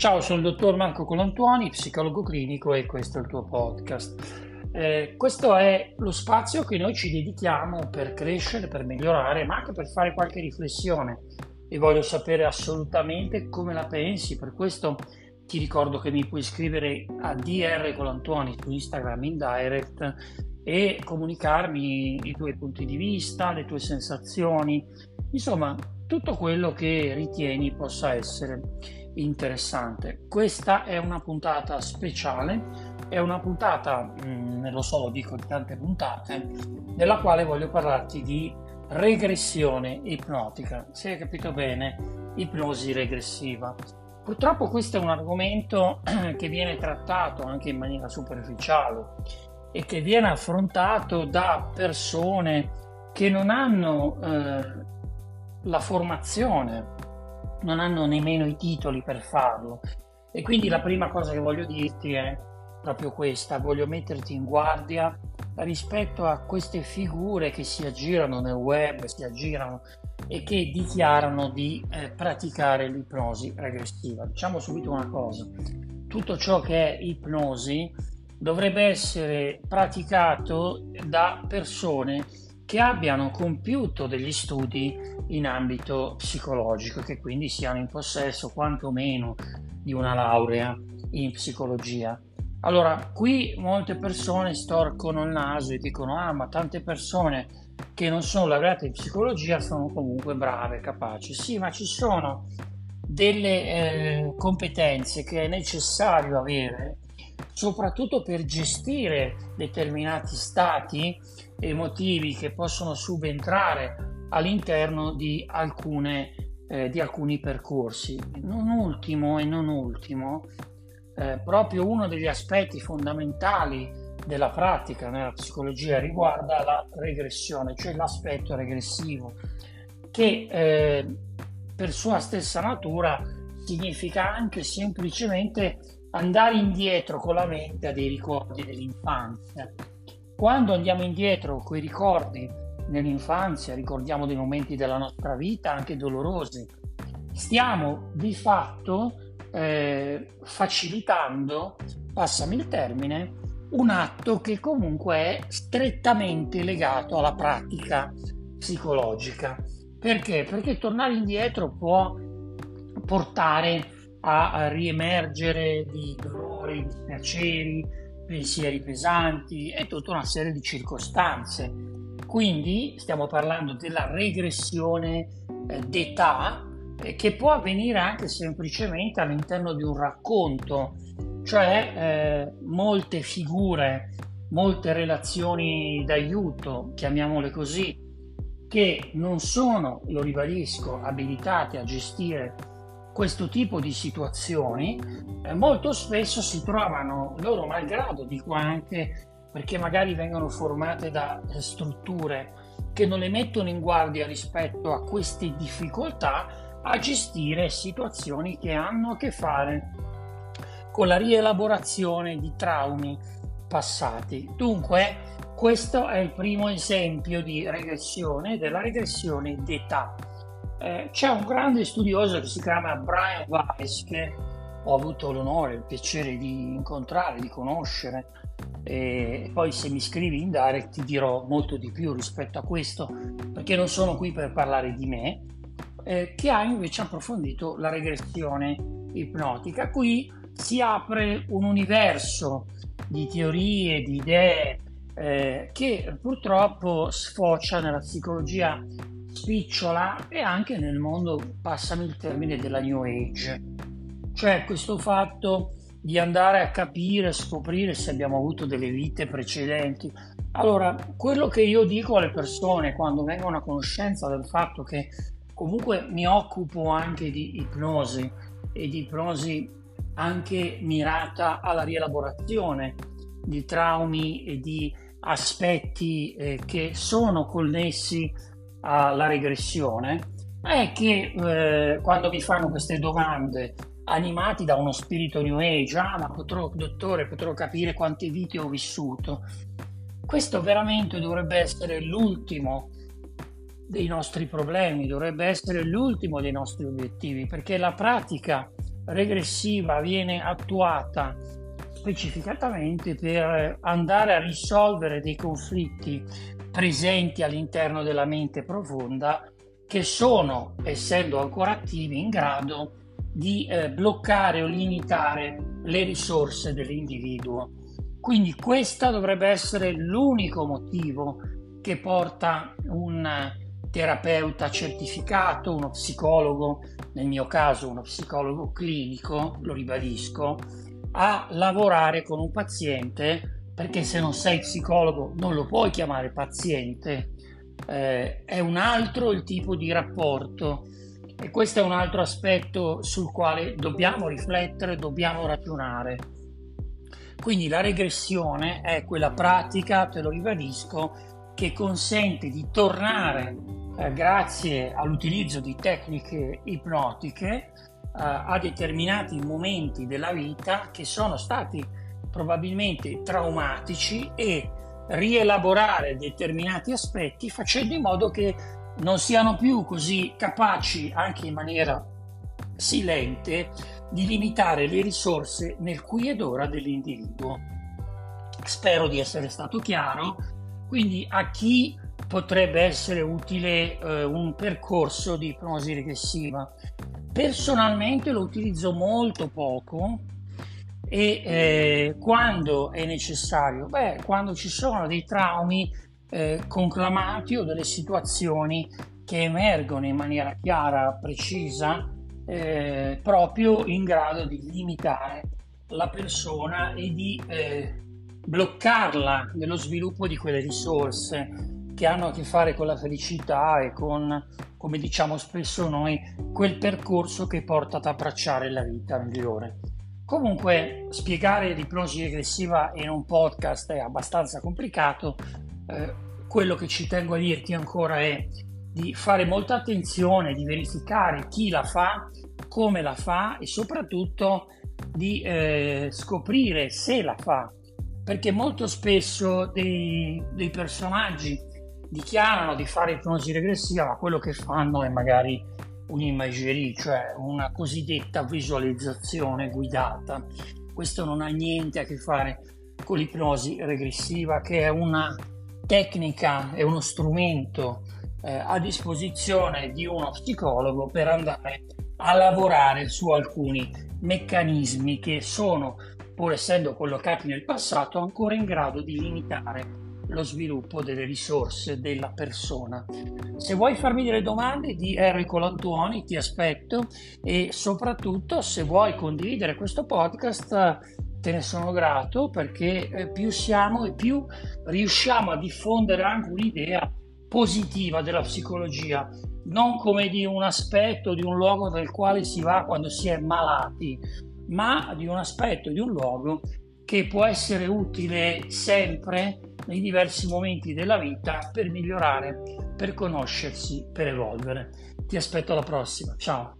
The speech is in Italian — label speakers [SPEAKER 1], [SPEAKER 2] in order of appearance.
[SPEAKER 1] Ciao, sono il dottor Marco Colantuoni, psicologo clinico e questo è il tuo podcast. Eh, questo è lo spazio che noi ci dedichiamo per crescere, per migliorare, ma anche per fare qualche riflessione. E voglio sapere assolutamente come la pensi, per questo ti ricordo che mi puoi scrivere a DR Colantuoni su Instagram in direct e comunicarmi i tuoi punti di vista, le tue sensazioni, insomma tutto quello che ritieni possa essere interessante. Questa è una puntata speciale, è una puntata, mh, mm, lo so, lo dico di tante puntate, nella quale voglio parlarti di regressione ipnotica. Se hai capito bene, ipnosi regressiva. Purtroppo questo è un argomento che viene trattato anche in maniera superficiale e che viene affrontato da persone che non hanno eh, la formazione non hanno nemmeno i titoli per farlo. E quindi la prima cosa che voglio dirti è proprio questa, voglio metterti in guardia rispetto a queste figure che si aggirano nel web, si aggirano e che dichiarano di eh, praticare l'ipnosi regressiva. Diciamo subito una cosa, tutto ciò che è ipnosi dovrebbe essere praticato da persone che abbiano compiuto degli studi in ambito psicologico, che quindi siano in possesso quantomeno di una laurea in psicologia. Allora, qui molte persone storcono il naso e dicono: Ah, ma tante persone che non sono laureate in psicologia sono comunque brave, capaci. Sì, ma ci sono delle eh, competenze che è necessario avere, soprattutto per gestire determinati stati emotivi che possono subentrare all'interno di, alcune, eh, di alcuni percorsi. Non ultimo e non ultimo, eh, proprio uno degli aspetti fondamentali della pratica nella psicologia riguarda la regressione, cioè l'aspetto regressivo, che eh, per sua stessa natura significa anche semplicemente andare indietro con la mente a dei ricordi dell'infanzia quando andiamo indietro con i ricordi nell'infanzia, ricordiamo dei momenti della nostra vita anche dolorosi, stiamo di fatto eh, facilitando, passami il termine, un atto che comunque è strettamente legato alla pratica psicologica. Perché? Perché tornare indietro può portare a riemergere di dolori, di piaceri, pensieri pesanti e tutta una serie di circostanze. Quindi stiamo parlando della regressione eh, d'età eh, che può avvenire anche semplicemente all'interno di un racconto, cioè eh, molte figure, molte relazioni d'aiuto, chiamiamole così, che non sono, lo ribadisco, abilitate a gestire questo tipo di situazioni eh, molto spesso si trovano loro malgrado, dico anche perché magari vengono formate da strutture che non le mettono in guardia rispetto a queste difficoltà a gestire situazioni che hanno a che fare con la rielaborazione di traumi passati. Dunque, questo è il primo esempio di regressione della regressione d'età eh, c'è un grande studioso che si chiama Brian Weiss che ho avuto l'onore, il piacere di incontrare, di conoscere. E poi se mi scrivi in direct ti dirò molto di più rispetto a questo perché non sono qui per parlare di me eh, che ha invece approfondito la regressione ipnotica. Qui si apre un universo di teorie, di idee eh, che purtroppo sfocia nella psicologia spicciola e anche nel mondo, passami il termine, della New Age. Cioè questo fatto di andare a capire, scoprire se abbiamo avuto delle vite precedenti. Allora, quello che io dico alle persone quando vengono a conoscenza del fatto che comunque mi occupo anche di ipnosi e di ipnosi anche mirata alla rielaborazione di traumi e di aspetti eh, che sono connessi alla regressione è che eh, quando mi fanno queste domande animati da uno spirito new age, ah ma potrò, dottore, potrò capire quante vite ho vissuto. Questo veramente dovrebbe essere l'ultimo dei nostri problemi, dovrebbe essere l'ultimo dei nostri obiettivi, perché la pratica regressiva viene attuata specificatamente per andare a risolvere dei conflitti presenti all'interno della mente profonda che sono, essendo ancora attivi, in grado di eh, bloccare o limitare le risorse dell'individuo. Quindi questo dovrebbe essere l'unico motivo che porta un terapeuta certificato, uno psicologo, nel mio caso uno psicologo clinico, lo ribadisco, a lavorare con un paziente perché se non sei psicologo non lo puoi chiamare paziente, eh, è un altro il tipo di rapporto e questo è un altro aspetto sul quale dobbiamo riflettere, dobbiamo ragionare. Quindi la regressione è quella pratica, te lo ribadisco, che consente di tornare eh, grazie all'utilizzo di tecniche ipnotiche eh, a determinati momenti della vita che sono stati probabilmente traumatici e rielaborare determinati aspetti facendo in modo che non siano più così capaci anche in maniera silente di limitare le risorse nel qui ed ora dell'individuo. Spero di essere stato chiaro, quindi a chi potrebbe essere utile eh, un percorso di ipnosi regressiva? Personalmente lo utilizzo molto poco e eh, quando è necessario? Beh, quando ci sono dei traumi eh, conclamati o delle situazioni che emergono in maniera chiara, precisa, eh, proprio in grado di limitare la persona e di eh, bloccarla nello sviluppo di quelle risorse che hanno a che fare con la felicità e con, come diciamo spesso noi, quel percorso che porta ad abbracciare la vita migliore. Comunque spiegare l'ipnosi regressiva in un podcast è abbastanza complicato, eh, quello che ci tengo a dirti ancora è di fare molta attenzione, di verificare chi la fa, come la fa e soprattutto di eh, scoprire se la fa, perché molto spesso dei, dei personaggi dichiarano di fare ipnosi regressiva, ma quello che fanno è magari un'imagerie, cioè una cosiddetta visualizzazione guidata. Questo non ha niente a che fare con l'ipnosi regressiva, che è una tecnica, è uno strumento eh, a disposizione di uno psicologo per andare a lavorare su alcuni meccanismi che sono, pur essendo collocati nel passato, ancora in grado di limitare lo sviluppo delle risorse della persona. Se vuoi farmi delle domande di Enrico Lantuoni ti aspetto e soprattutto se vuoi condividere questo podcast te ne sono grato perché eh, più siamo e più riusciamo a diffondere anche un'idea positiva della psicologia, non come di un aspetto, di un luogo nel quale si va quando si è malati, ma di un aspetto, di un luogo che può essere utile sempre nei diversi momenti della vita per migliorare, per conoscersi, per evolvere. Ti aspetto alla prossima. Ciao.